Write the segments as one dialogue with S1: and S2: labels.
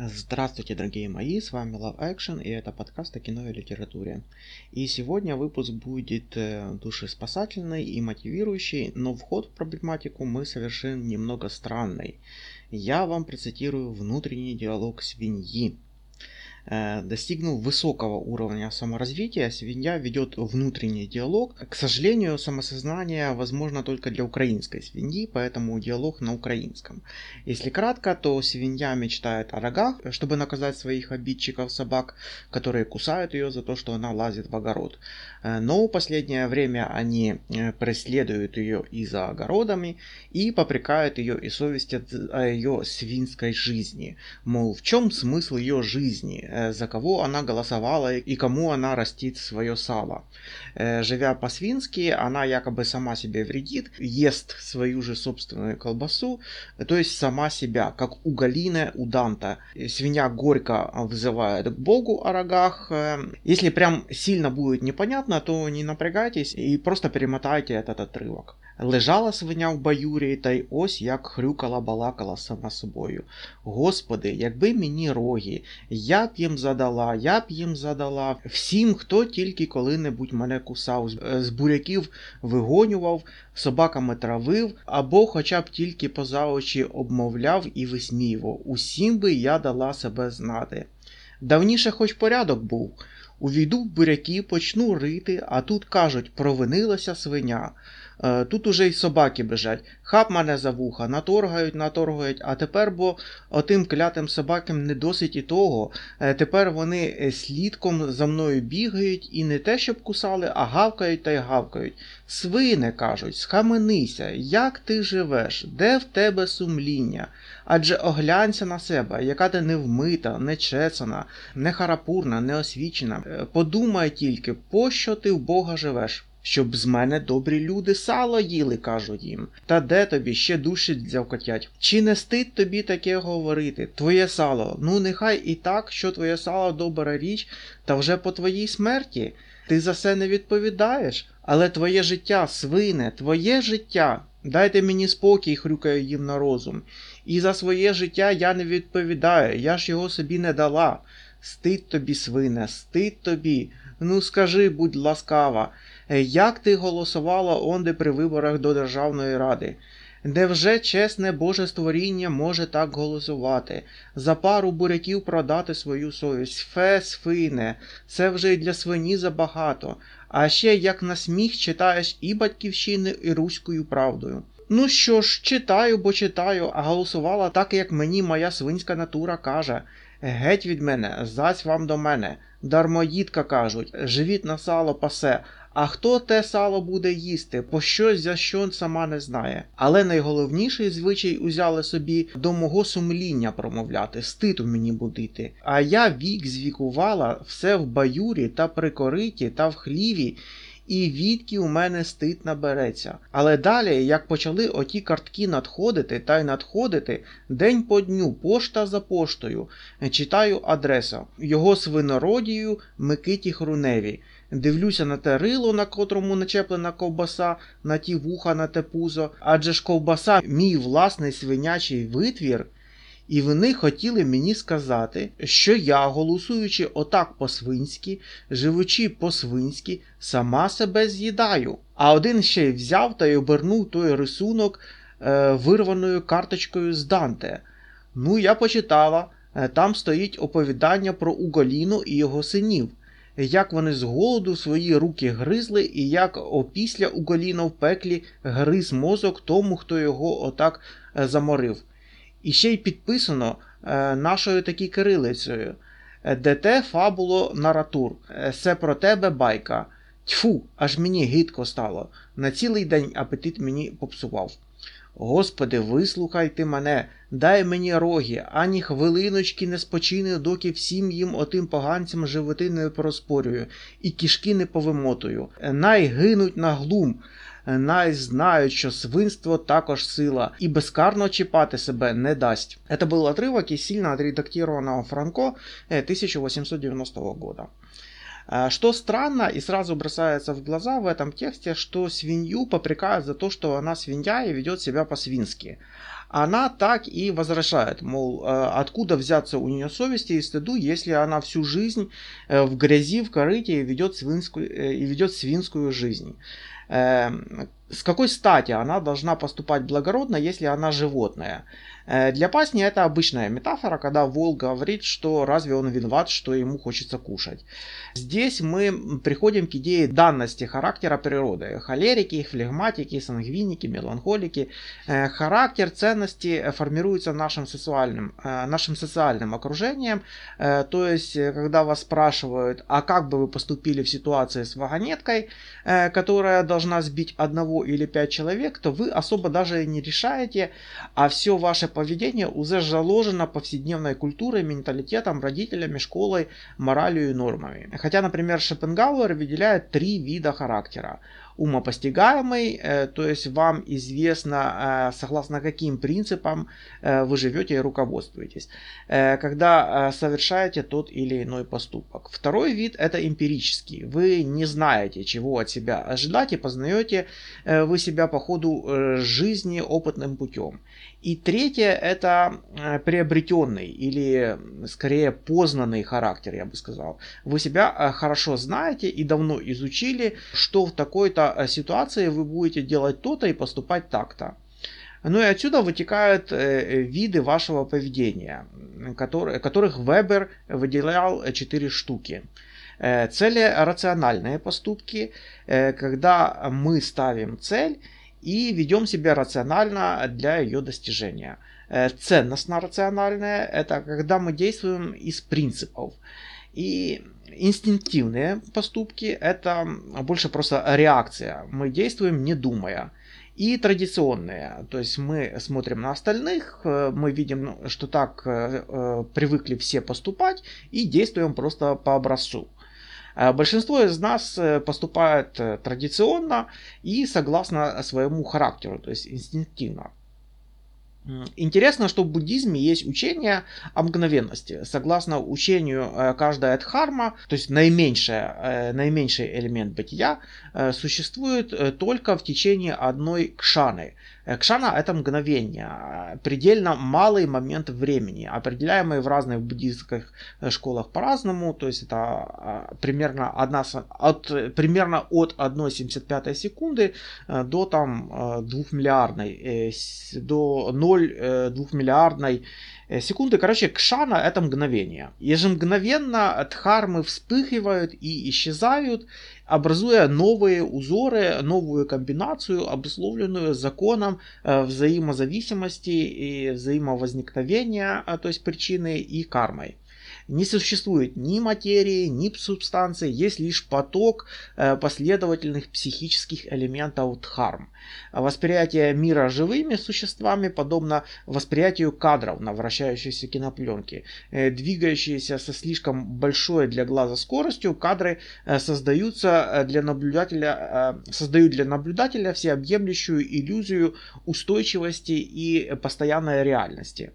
S1: Здравствуйте, дорогие мои, с вами Love Action, и это подкаст о кино и литературе. И сегодня выпуск будет э, душеспасательный и мотивирующий, но вход в проблематику мы совершим немного странный. Я вам процитирую внутренний диалог свиньи. Э, достигнув высокого уровня саморазвития, свинья ведет внутренний диалог. К сожалению, самосознание возможно только для украинской свиньи, поэтому диалог на украинском. Если кратко, то свинья мечтает о рогах, чтобы наказать своих обидчиков собак, которые кусают ее за то, что она лазит в огород. Э, но в последнее время они э, преследуют ее и за огородами, и попрекают ее и совестят о ее свинской жизни. Мол, в чем смысл ее жизни? Э, за кого она голосовала и кому она растит свое сало. Э, живя по-свински, она якобы сама себе вредит, ест свою же собственную колбасу, то есть сама себя, как у Галины, у Данта. Свинья горько вызывает к Богу о рогах. Э, если прям сильно будет непонятно, то не напрягайтесь и просто перемотайте этот отрывок. Лежала свиня в баюрі, та й ось як хрюкала балакала сама собою. Господи, якби мені роги, я б їм задала, я б їм задала. Всім, хто тільки коли-небудь мене кусав, з буряків вигонював, собаками травив, або хоча б тільки поза очі обмовляв і висміював. Усім би я дала себе знати. Давніше хоч порядок був. Увійду в буряки, почну рити, а тут кажуть, провинилася свиня. Е, тут уже й собаки бежать. Хап мене за вуха, наторгають, наторгають, а тепер, бо отим клятим собакам не досить і того. Е, тепер вони е, слідком за мною бігають і не те, щоб кусали, а гавкають та й гавкають. Свине кажуть, схаменися, як ти живеш, де в тебе сумління? Адже оглянься на себе, яка ти невмита, нечесана, нехарапурна, неосвічена. Подумай тільки, пощо ти в Бога живеш? Щоб з мене добрі люди сало їли, кажу їм. Та де тобі ще душі дзявкотять? Чи не стид тобі таке говорити? Твоє сало, ну нехай і так, що твоє сало добра річ, та вже по твоїй смерті. Ти за це не відповідаєш, але твоє життя, свине, твоє життя. Дайте мені спокій, хрюкаю їм на розум. І за своє життя я не відповідаю, я ж його собі не дала. Стид тобі, свине, стид тобі. Ну скажи, будь ласкава. Е, як ти голосувала онде при виборах до Державної ради? Невже чесне Боже створіння може так голосувати, за пару буряків продати свою совість? Фе, свине, це вже й для свині забагато, а ще як на сміх читаєш і батьківщини, і руською правдою. Ну що ж, читаю, бо читаю, а голосувала так, як мені моя свинська натура каже. Геть від мене, зась вам до мене. Дармоїдка кажуть, живіт на сало пасе, а хто те сало буде їсти, по щось за що сама не знає. Але найголовніший звичай узяли собі до мого сумління промовляти, ститу мені будити. А я вік звікувала все в баюрі та при кориті та в хліві. І відки у мене стид набереться. Але далі, як почали оті картки надходити та й надходити, день по дню, пошта за поштою, читаю адресу його свинородію Микиті Хруневі. Дивлюся на те рило, на котрому начеплена ковбаса, на ті вуха, на те пузо, адже ж ковбаса мій власний свинячий витвір, і вони хотіли мені сказати, що я, голосуючи отак по-свинськи, живучи по-свинськи, сама себе з'їдаю. А один ще й взяв та й обернув той рисунок е, вирваною карточкою з Данте. Ну, я почитала, е, там стоїть оповідання про Уголіну і його синів як вони з голоду свої руки гризли, і як опісля у коліна в пеклі гриз мозок тому, хто його отак е, заморив. І ще й підписано е, нашою такі кирилицею. «Е, ДТ фабуло наратур. Це про тебе байка. Тьфу, аж мені гидко стало. На цілий день апетит мені попсував. Господи, вислухай ти мене, дай мені роги, ані хвилиночки не спочине, доки всім їм отим поганцям животи не проспорюю, і кішки не повимотую. Най гинуть на глум, най знають, що свинство також сила, і безкарно чіпати себе не дасть. Это был отрывок из сильно отредактированного Франко 1890 года. А, что странно и сразу бросается в глаза в этом тексте, что свинью попрекают за то, что она свинья и ведет себя по-свински. она так и возражает, мол, откуда взяться у нее совести и стыду, если она всю жизнь в грязи, в корыте и ведет свинскую, и ведет свинскую жизнь. С какой стати она должна поступать благородно, если она животное? Э, для пасни это обычная метафора, когда волк говорит, что разве он виноват, что ему хочется кушать. Здесь мы приходим к идее данности характера природы. Холерики, флегматики, сангвиники, меланхолики. Э, характер ценности формируется нашим социальным, э, нашим социальным окружением. То есть, когда вас спрашивают, а как бы вы поступили в ситуации с вагонеткой, которая должна сбить одного или пять человек, то вы особо даже не решаете, а все ваше поведение уже заложено повседневной культурой, менталитетом, родителями, школой, моралью и нормами. Хотя, например, Шопенгауэр выделяет три вида характера умопостигаемый, э, то есть вам известно, э, согласно каким принципам э, вы живете и руководствуетесь, когда совершаете тот или иной поступок. Второй вид это эмпирический. Вы не знаете, чего от себя ожидать и познаете вы себя по ходу жизни опытным путем. И третье это приобретенный или скорее познанный характер, я бы сказал. Вы себя хорошо знаете и давно изучили, что в такой-то Э, ситуации вы будете делать то-то и поступать так-то. Ну и отсюда вытекают э, виды вашего поведения, которые, которых Вебер выделял 4 штуки. Э, цели рациональные поступки, когда мы ставим цель и ведем себя рационально для ее достижения. Ценностно-рациональное – это когда мы действуем из принципов. И инстинктивные поступки – это больше просто реакция. Мы действуем не думая. И традиционные, то есть мы смотрим на остальных, э, мы видим, ну, что так э, э, привыкли все поступать и действуем просто по образцу. Большинство из нас поступает традиционно и согласно своему характеру, то есть инстинктивно. Интересно, что в буддизме есть учение о мгновенности. Согласно учению, э, каждая дхарма, то есть наименьшая, э, наименьший элемент бытия, э, существует только в течение одной кшаны. Кшана это мгновение, предельно малый момент времени, определяемый в разных буддийских школах по-разному, то есть это примерно, одна, от, примерно от 1,75 секунды до там 2 миллиардной, до 0 0,2 э, миллиардной э, секунды. Короче, кшана это мгновение. Ежемгновенно дхармы вспыхивают и исчезают, образуя новые узоры, новую комбинацию, обусловленную законом э, взаимозависимости и взаимовозникновения, то есть причины и кармой не существует ни материи, ни субстанции, есть лишь поток э, последовательных психических элементов дхарм. Восприятие мира живыми существами подобно восприятию кадров на вращающейся кинопленке. Э, двигающиеся со слишком большой для глаза скоростью, кадры э, создаются для наблюдателя, создают для наблюдателя всеобъемлющую иллюзию устойчивости и постоянной реальности.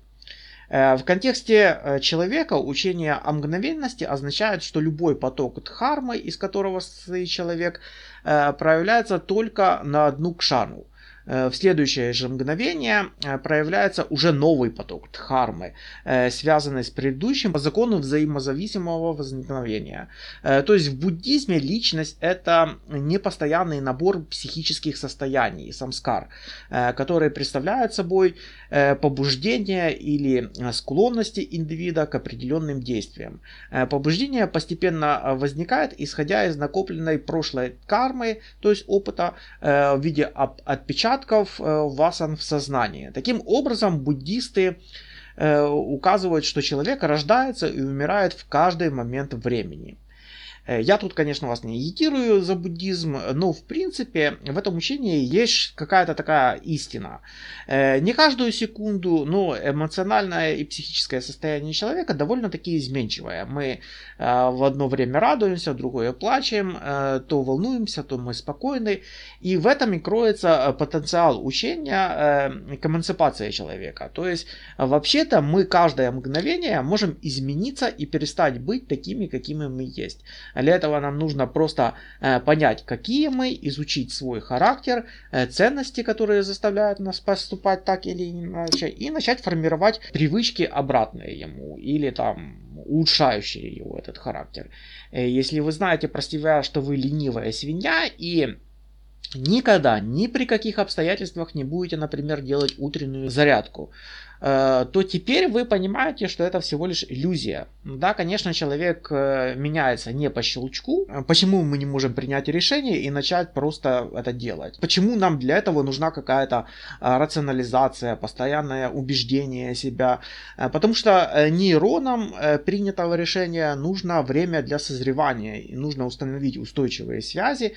S1: Э, в контексте э, человека учение о мгновенности означает, что любой поток дхармы, из которого состоит человек, э, проявляется только на одну кшану. Э, в следующее же мгновение э, проявляется уже новый поток дхармы, э, связанный с предыдущим по закону взаимозависимого возникновения. То есть в буддизме личность это непостоянный набор психических состояний, самскар, которые представляют собой побуждения или склонности индивида к определенным действиям. Побуждение постепенно возникает, исходя из накопленной прошлой кармы, то есть опыта в виде отпечатков отпечатков э, васан в сознании. Таким образом, буддисты э, указывают, что человек рождается и умирает в каждый момент времени. Э, я тут, конечно, вас не агитирую за буддизм, но в принципе в этом учении есть какая-то такая истина. Э, не каждую секунду, но эмоциональное и психическое состояние человека довольно-таки изменчивое. Мы э, в одно время радуемся, в другое плачем, то волнуемся, то мы спокойны. И в этом и кроется потенциал учения к эмансипации человека. То есть вообще-то мы каждое мгновение можем измениться и перестать быть такими, какими мы есть. Для этого нам нужно просто э, понять, какие мы, изучить свой характер, э, ценности, которые заставляют нас поступать так или иначе, и начать формировать привычки обратные ему или там улучшающие его этот характер. Если вы знаете про себя, что вы ленивая свинья и никогда, ни при каких обстоятельствах не будете, например, делать утреннюю зарядку, Э, то теперь вы понимаете, что это всего лишь иллюзия. Да, конечно, человек э, меняется не по щелчку. Почему мы не можем принять решение и начать просто это делать? Почему нам для этого нужна какая-то э, рационализация, постоянное убеждение себя? Потому что нейронам принятого решения нужно время для созревания, и нужно установить устойчивые связи.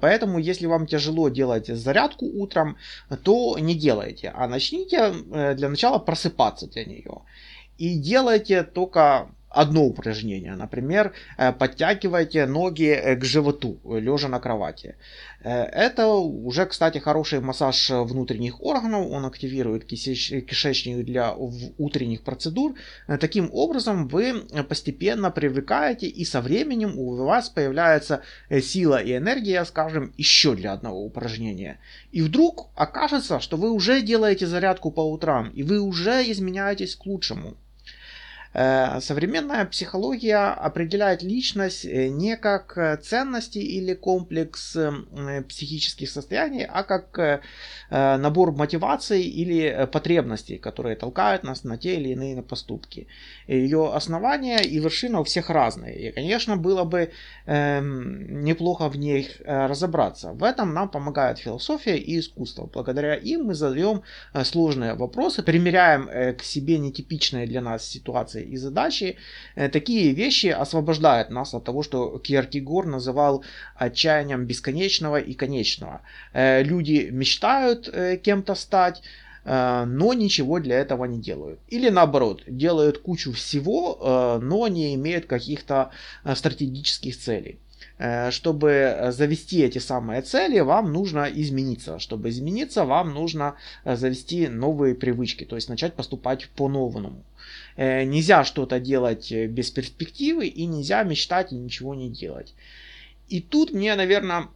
S1: Поэтому, если вам тяжело делать зарядку утром, то не делайте, а начните для начала просыпаться для нее. И делайте только одно упражнение. Например, э, подтягивайте ноги э, к животу, лежа на кровати. Э, это уже, кстати, хороший массаж внутренних органов. Он активирует кишечник для утренних процедур. Таким образом, вы постепенно привыкаете, и со временем у вас появляется сила и энергия, скажем, еще для одного упражнения. И вдруг окажется, что вы уже делаете зарядку по утрам, и вы уже изменяетесь к лучшему. Э, современная психология определяет личность э, не как э, ценности или комплекс психических состояний, а как набор мотиваций или потребностей, которые толкают нас на те или иные поступки. Ее основания и вершина у всех разные. И, конечно, было бы эм, неплохо в них разобраться. В этом нам помогает философия и искусство. Благодаря им мы задаем сложные вопросы, примеряем к себе нетипичные для нас ситуации и задачи. Э, такие вещи освобождают нас от того, что Кierкегор называл отчаянием бесконечного и конечного. Э, люди мечтают э, кем-то стать, но ничего для этого не делают. Или наоборот, делают кучу всего, но не имеют каких-то стратегических целей. Чтобы завести эти самые цели, вам нужно измениться. Чтобы измениться, вам нужно завести новые привычки, то есть начать поступать по-новому. Э, нельзя что-то делать э, без перспективы и нельзя мечтать и ничего не делать. И тут мне, наверное,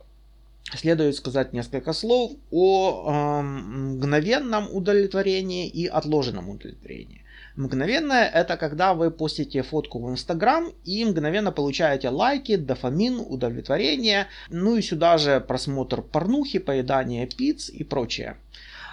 S1: следует сказать несколько слов о э, мгновенном удовлетворении и отложенном удовлетворении. Мгновенное это когда вы постите фотку в Инстаграм и мгновенно получаете лайки, дофамин, удовлетворение, ну и сюда же просмотр порнухи, поедание пиц и прочее.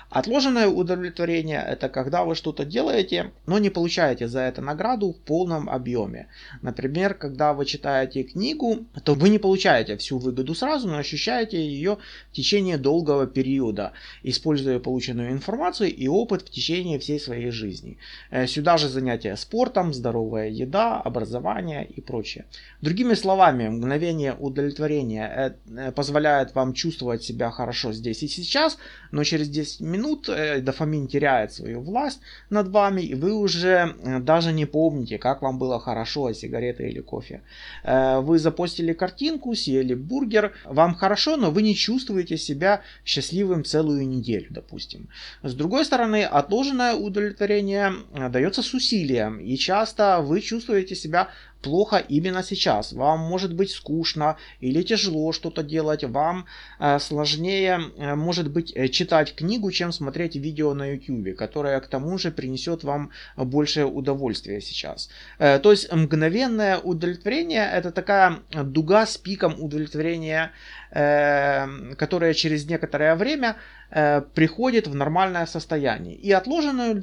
S1: Отложенное удовлетворение – это когда вы что-то делаете, но не получаете за это награду в полном объеме. Например, когда вы читаете книгу, то вы не получаете всю выгоду сразу, но ощущаете ее в течение долгого периода, используя полученную информацию и опыт в течение всей своей жизни. Э, сюда же занятия спортом, здоровая еда, образование и прочее. Другими словами, мгновение удовлетворения э, позволяет вам чувствовать себя хорошо здесь и сейчас, но через 10 минут минут э, дофамин теряет свою власть над вами, и вы уже э, даже не помните, как вам было хорошо от сигареты или кофе. Э, вы запостили картинку, съели бургер, вам хорошо, но вы не чувствуете себя счастливым целую неделю, допустим. С другой стороны, отложенное удовлетворение дается с усилием, и часто вы чувствуете себя плохо именно сейчас. Вам может быть скучно или тяжело что-то делать. Вам э, сложнее э, может быть э, читать книгу, чем смотреть видео на YouTube, которое к тому же принесет вам большее удовольствие сейчас. Э, то есть мгновенное удовлетворение это такая дуга с пиком удовлетворения, которая через некоторое время Э, приходит в нормальное состояние. И отложенное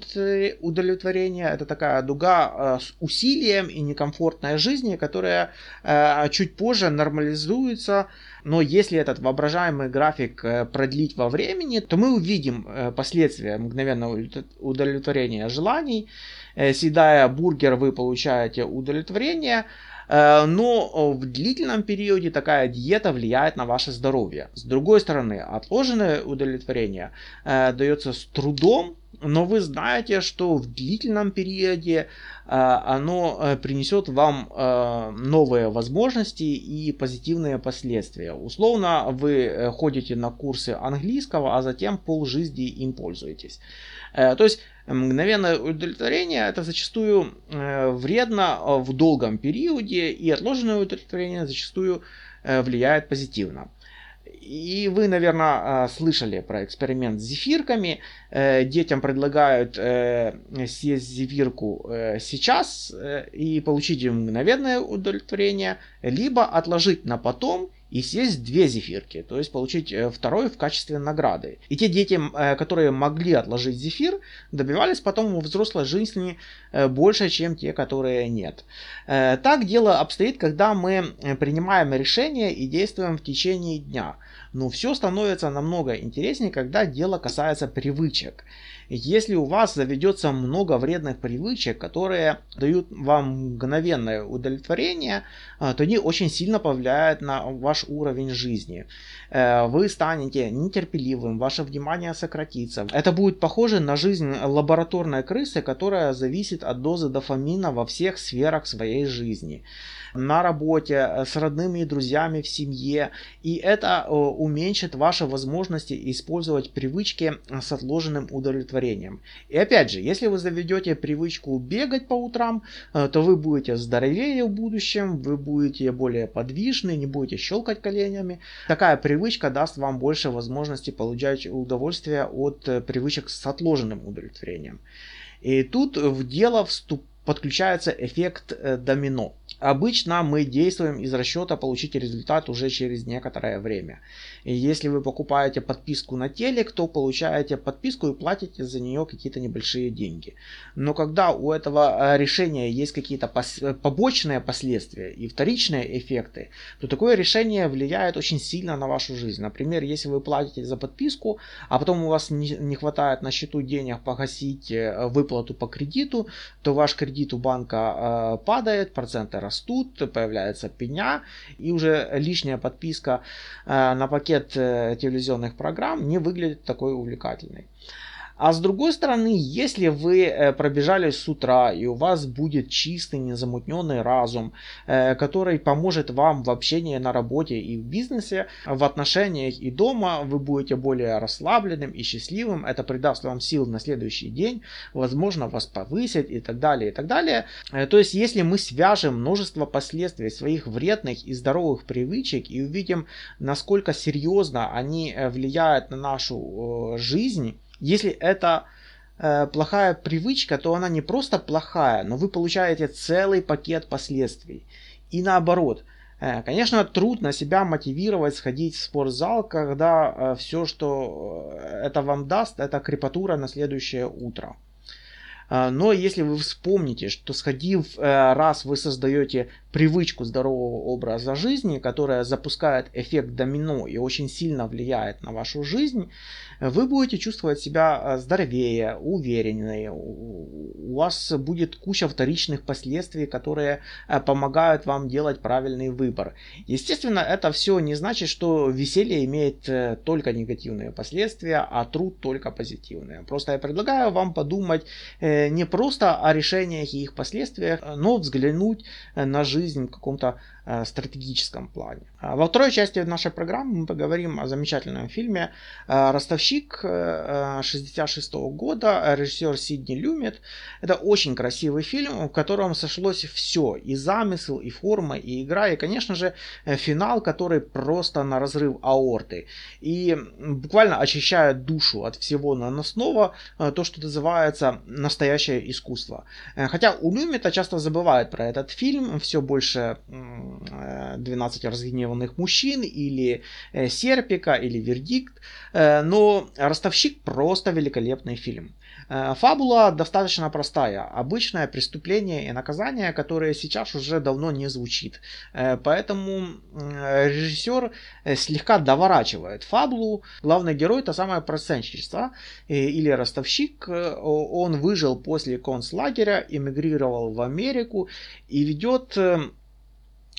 S1: удовлетворение это такая дуга э, с усилием и некомфортной жизни, которая э, чуть позже нормализуется. Но если этот воображаемый график продлить во времени, то мы увидим последствия мгновенного удовлетворения желаний. Съедая бургер, вы получаете удовлетворение, но в длительном периоде такая диета влияет на ваше здоровье. С другой стороны, отложенное удовлетворение э, дается с трудом, но вы знаете, что в длительном периоде оно принесет вам новые возможности и позитивные последствия. Условно, вы ходите на курсы английского, а затем полжизни им пользуетесь. То есть мгновенное удовлетворение это зачастую вредно в долгом периоде, и отложенное удовлетворение зачастую влияет позитивно. И вы, наверное, слышали про эксперимент с зефирками. Э, детям предлагают э, съесть зефирку э, сейчас и получить мгновенное удовлетворение, либо отложить на потом и съесть две зефирки, то есть получить э, второй в качестве награды. И те дети, э, которые могли отложить зефир, добивались потом в взрослой жизни э, больше, чем те, которые нет. Так дело обстоит, когда мы принимаем решения и действуем в течение дня. Но все становится намного интереснее, когда дело касается привычек. Если у вас заведется много вредных привычек, которые дают вам мгновенное удовлетворение, а, то они очень сильно повлияют на ваш уровень жизни. Э, вы станете нетерпеливым, ваше внимание сократится. Это будет похоже на жизнь лабораторной крысы, которая зависит от дозы дофамина во всех сферах своей жизни на работе, э, с родными и друзьями в семье. И это э, уменьшит ваши возможности использовать привычки э, с отложенным удовлетворением. И опять же, если вы заведете привычку бегать по утрам, то вы будете здоровее в будущем, вы будете более подвижны, не будете щелкать коленями. Такая привычка даст вам больше возможности получать удовольствие от привычек с отложенным удовлетворением. И тут в дело вступает подключается эффект э, домино. Обычно мы действуем из расчета получить результат уже через некоторое время. И если вы покупаете подписку на телек, то получаете подписку и платите за нее какие-то небольшие деньги. Но когда у этого э, решения есть какие-то пос- э, побочные последствия и вторичные эффекты, то такое решение влияет очень сильно на вашу жизнь. Например, если вы платите за подписку, а потом у вас не, не хватает на счету денег погасить выплату по кредиту, то ваш кредит кредит у банка э, падает, проценты растут, появляется пеня, и уже лишняя подписка э, на пакет э, телевизионных программ не выглядит такой увлекательной. А с другой стороны, если вы э, пробежали с утра и у вас будет чистый, незамутненный разум, э, который поможет вам в общении на работе и в бизнесе, в отношениях и дома, вы будете более расслабленным и счастливым, это придаст вам сил на следующий день, возможно, вас повысит и так далее, и так далее. Э, то есть, если мы свяжем множество последствий своих вредных и здоровых привычек и увидим, насколько серьезно они влияют на нашу жизнь, если это э, плохая привычка, то она не просто плохая, но вы получаете целый пакет последствий. И наоборот, э, конечно, трудно себя мотивировать сходить в спортзал, когда э, все, что э, это вам даст, это крепатура на следующее утро. Э, но если вы вспомните, что сходив э, раз вы создаете привычку здорового образа жизни, которая запускает эффект домино и очень сильно влияет на вашу жизнь, вы будете чувствовать себя э, здоровее, увереннее. У вас будет куча вторичных последствий, которые помогают вам делать правильный выбор. Естественно, это все не значит, что веселье имеет только негативные последствия, а труд только позитивные. Просто я предлагаю вам подумать не просто о решениях и их последствиях, но взглянуть на жизнь в каком-то стратегическом плане. А во второй части нашей программы мы поговорим о замечательном фильме э, «Ростовщик» 66 э, года, режиссер Сидни Люмет. Это очень красивый фильм, в котором сошлось все, и замысел, и форма, и игра, и, конечно же, финал, который просто на разрыв аорты. И буквально очищает душу от всего наносного, то, что называется настоящее искусство. Хотя у Люмета часто забывают про этот фильм, все больше 12 разгневанных мужчин, или э, Серпика, или Вердикт. Э, но Ростовщик просто великолепный фильм. Э, фабула достаточно простая. Обычное преступление и наказание, которое сейчас уже давно не звучит. Поэтому режиссер слегка доворачивает фабулу. Главный герой это самое процентчество или ростовщик. Он выжил после концлагеря, эмигрировал в Америку и ведет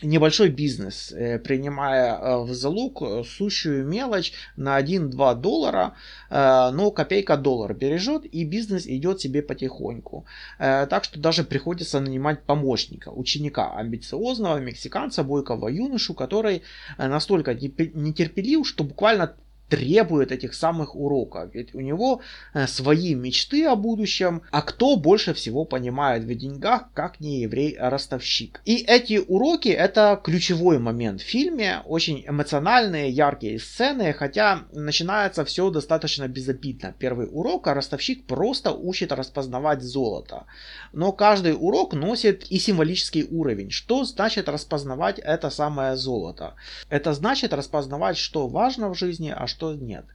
S1: небольшой бизнес, э, принимая э, в залог э, сущую мелочь на 1-2 доллара, но копейка доллар бережет и бизнес идет себе потихоньку. Так что даже приходится нанимать помощника, ученика амбициозного мексиканца, бойкого юношу, который настолько нетерпелив, что буквально требует этих самых уроков. Ведь у него э, свои мечты о будущем, а кто больше всего понимает в деньгах, как не еврей-ростовщик. И эти уроки это ключевой момент в фильме, очень эмоциональные, яркие сцены, хотя начинается все достаточно безобидно. Первый урок, а ростовщик просто учит распознавать золото. Но каждый урок носит и символический уровень. Что значит распознавать это самое золото? Это значит распознавать, что важно в жизни, а что нет.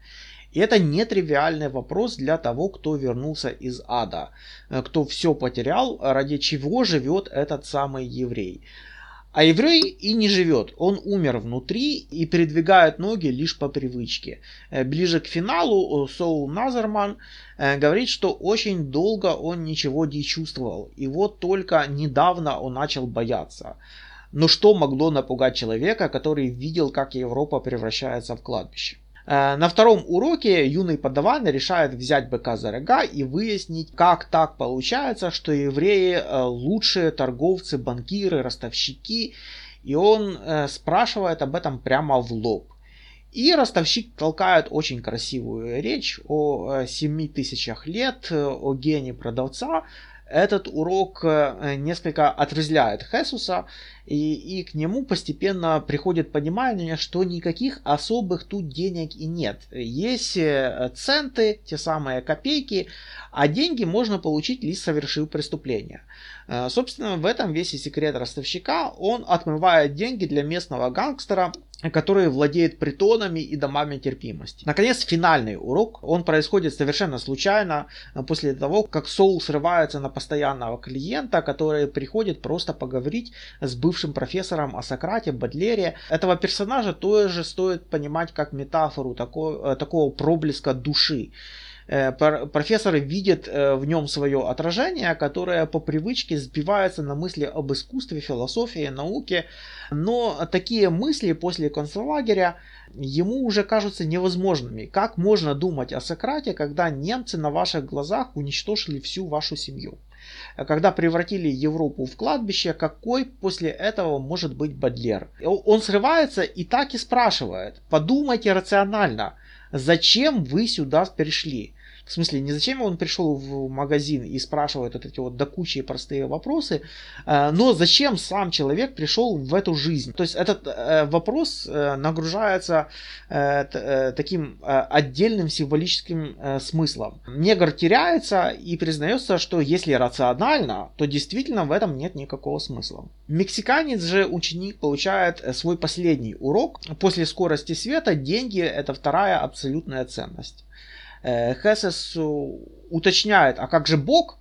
S1: И это нетривиальный вопрос для того, кто вернулся из ада, э, кто все потерял, ради чего живет этот самый еврей. А еврей и не живет, он умер внутри и передвигает ноги лишь по привычке. Э, ближе к финалу э, Соул Назерман говорит, что очень долго он ничего не чувствовал, и вот только недавно он начал бояться. Но что могло напугать человека, который видел, как Европа превращается в кладбище? Э, на втором уроке юный подаван решает взять быка за рога и выяснить, как так получается, что евреи э, лучшие торговцы, банкиры, ростовщики. И он э, спрашивает об этом прямо в лоб. И ростовщик толкает очень красивую речь о 7 тысячах лет, о гении продавца, этот урок э, несколько отрезвляет Хесуса, и, и к нему постепенно приходит понимание, что никаких особых тут денег и нет. Есть э, центы, те самые копейки, а деньги можно получить лишь совершив преступление. Э, собственно, в этом весь и секрет ростовщика. Он отмывает деньги для местного гангстера, который владеет притонами и домами терпимости. Наконец, финальный урок. Он происходит совершенно случайно э, после того, как Соул срывается на постоянного клиента, который приходит просто поговорить с бывшим профессором о Сократе, Бадлере. Этого персонажа тоже стоит понимать как метафору такого, э, такого проблеска души. Э, профессор видит э, в нем свое отражение, которое по привычке сбивается на мысли об искусстве, философии, науке, но такие мысли после концлагеря ему уже кажутся невозможными. Как можно думать о Сократе, когда немцы на ваших глазах уничтожили всю вашу семью? Когда превратили Европу в кладбище, какой после этого может быть Бадлер? Он срывается и так и спрашивает. Подумайте рационально, зачем вы сюда пришли? В смысле, не зачем он пришел в магазин и спрашивает вот эти вот докучие простые вопросы, э, но зачем сам человек пришел в эту жизнь. То есть этот э, вопрос э, нагружается таким отдельным символическим смыслом. Негр теряется и признается, что если рационально, то действительно в этом нет никакого смысла. Мексиканец же ученик получает свой последний урок. После скорости света деньги это вторая абсолютная ценность. Э, Хесес уточняет, а как же Бог?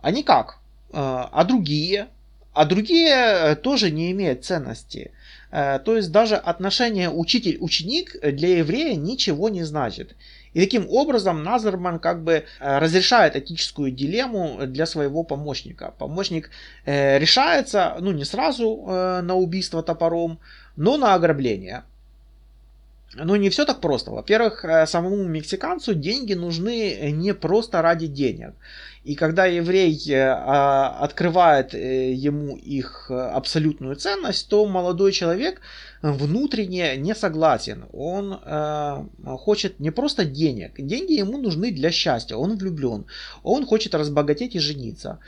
S1: А никак. Э, а другие? А другие э, тоже не имеют ценности. То есть даже отношение учитель-ученик для еврея ничего не значит. И таким образом Назерман как бы разрешает этическую дилемму для своего помощника. Помощник решается, ну не сразу на убийство топором, но на ограбление. Ну, не все так просто. Во-первых, э, самому мексиканцу деньги нужны не просто ради денег. И когда еврей э, а, открывает э, ему их абсолютную ценность, то молодой человек внутренне не согласен. Он хочет не просто денег. Деньги ему нужны для счастья. Он влюблен. Он хочет разбогатеть и жениться.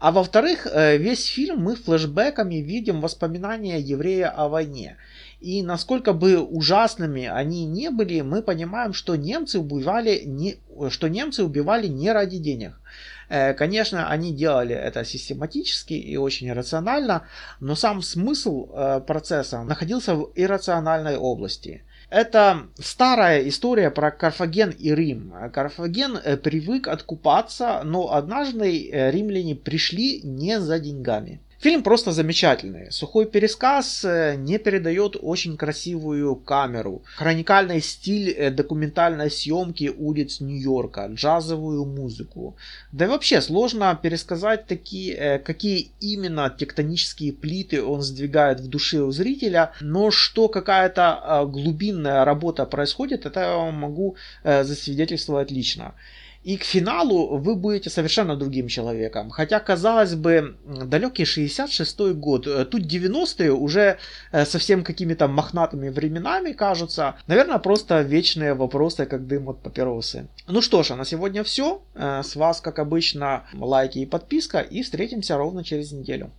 S1: А во-вторых, весь фильм мы флешбеками видим воспоминания еврея о войне. И насколько бы ужасными они не были, мы понимаем, что немцы убивали не, что немцы убивали не ради денег. Э, конечно, они делали это систематически и очень рационально, но сам смысл э, процесса находился в иррациональной области. Это старая история про Карфаген и Рим. Карфаген э, привык откупаться, но однажды римляне пришли не за деньгами. Фильм просто замечательный. Сухой пересказ э, не передает очень красивую камеру, хроникальный стиль э, документальной съемки улиц Нью-Йорка, джазовую музыку. Да и вообще сложно пересказать такие, э, какие именно тектонические плиты он сдвигает в душе у зрителя, но что какая-то глубинная работа происходит, это я могу засвидетельствовать лично. И к финалу вы будете совершенно другим человеком. Хотя, казалось бы, далекий 66-й год, э, тут 90-е уже э, совсем какими-то мохнатыми временами кажутся. Наверное, просто вечные вопросы, как дым от папиросы. Ну что ж, а на сегодня все. Э, с вас, как обычно, лайки и подписка. И встретимся ровно через неделю.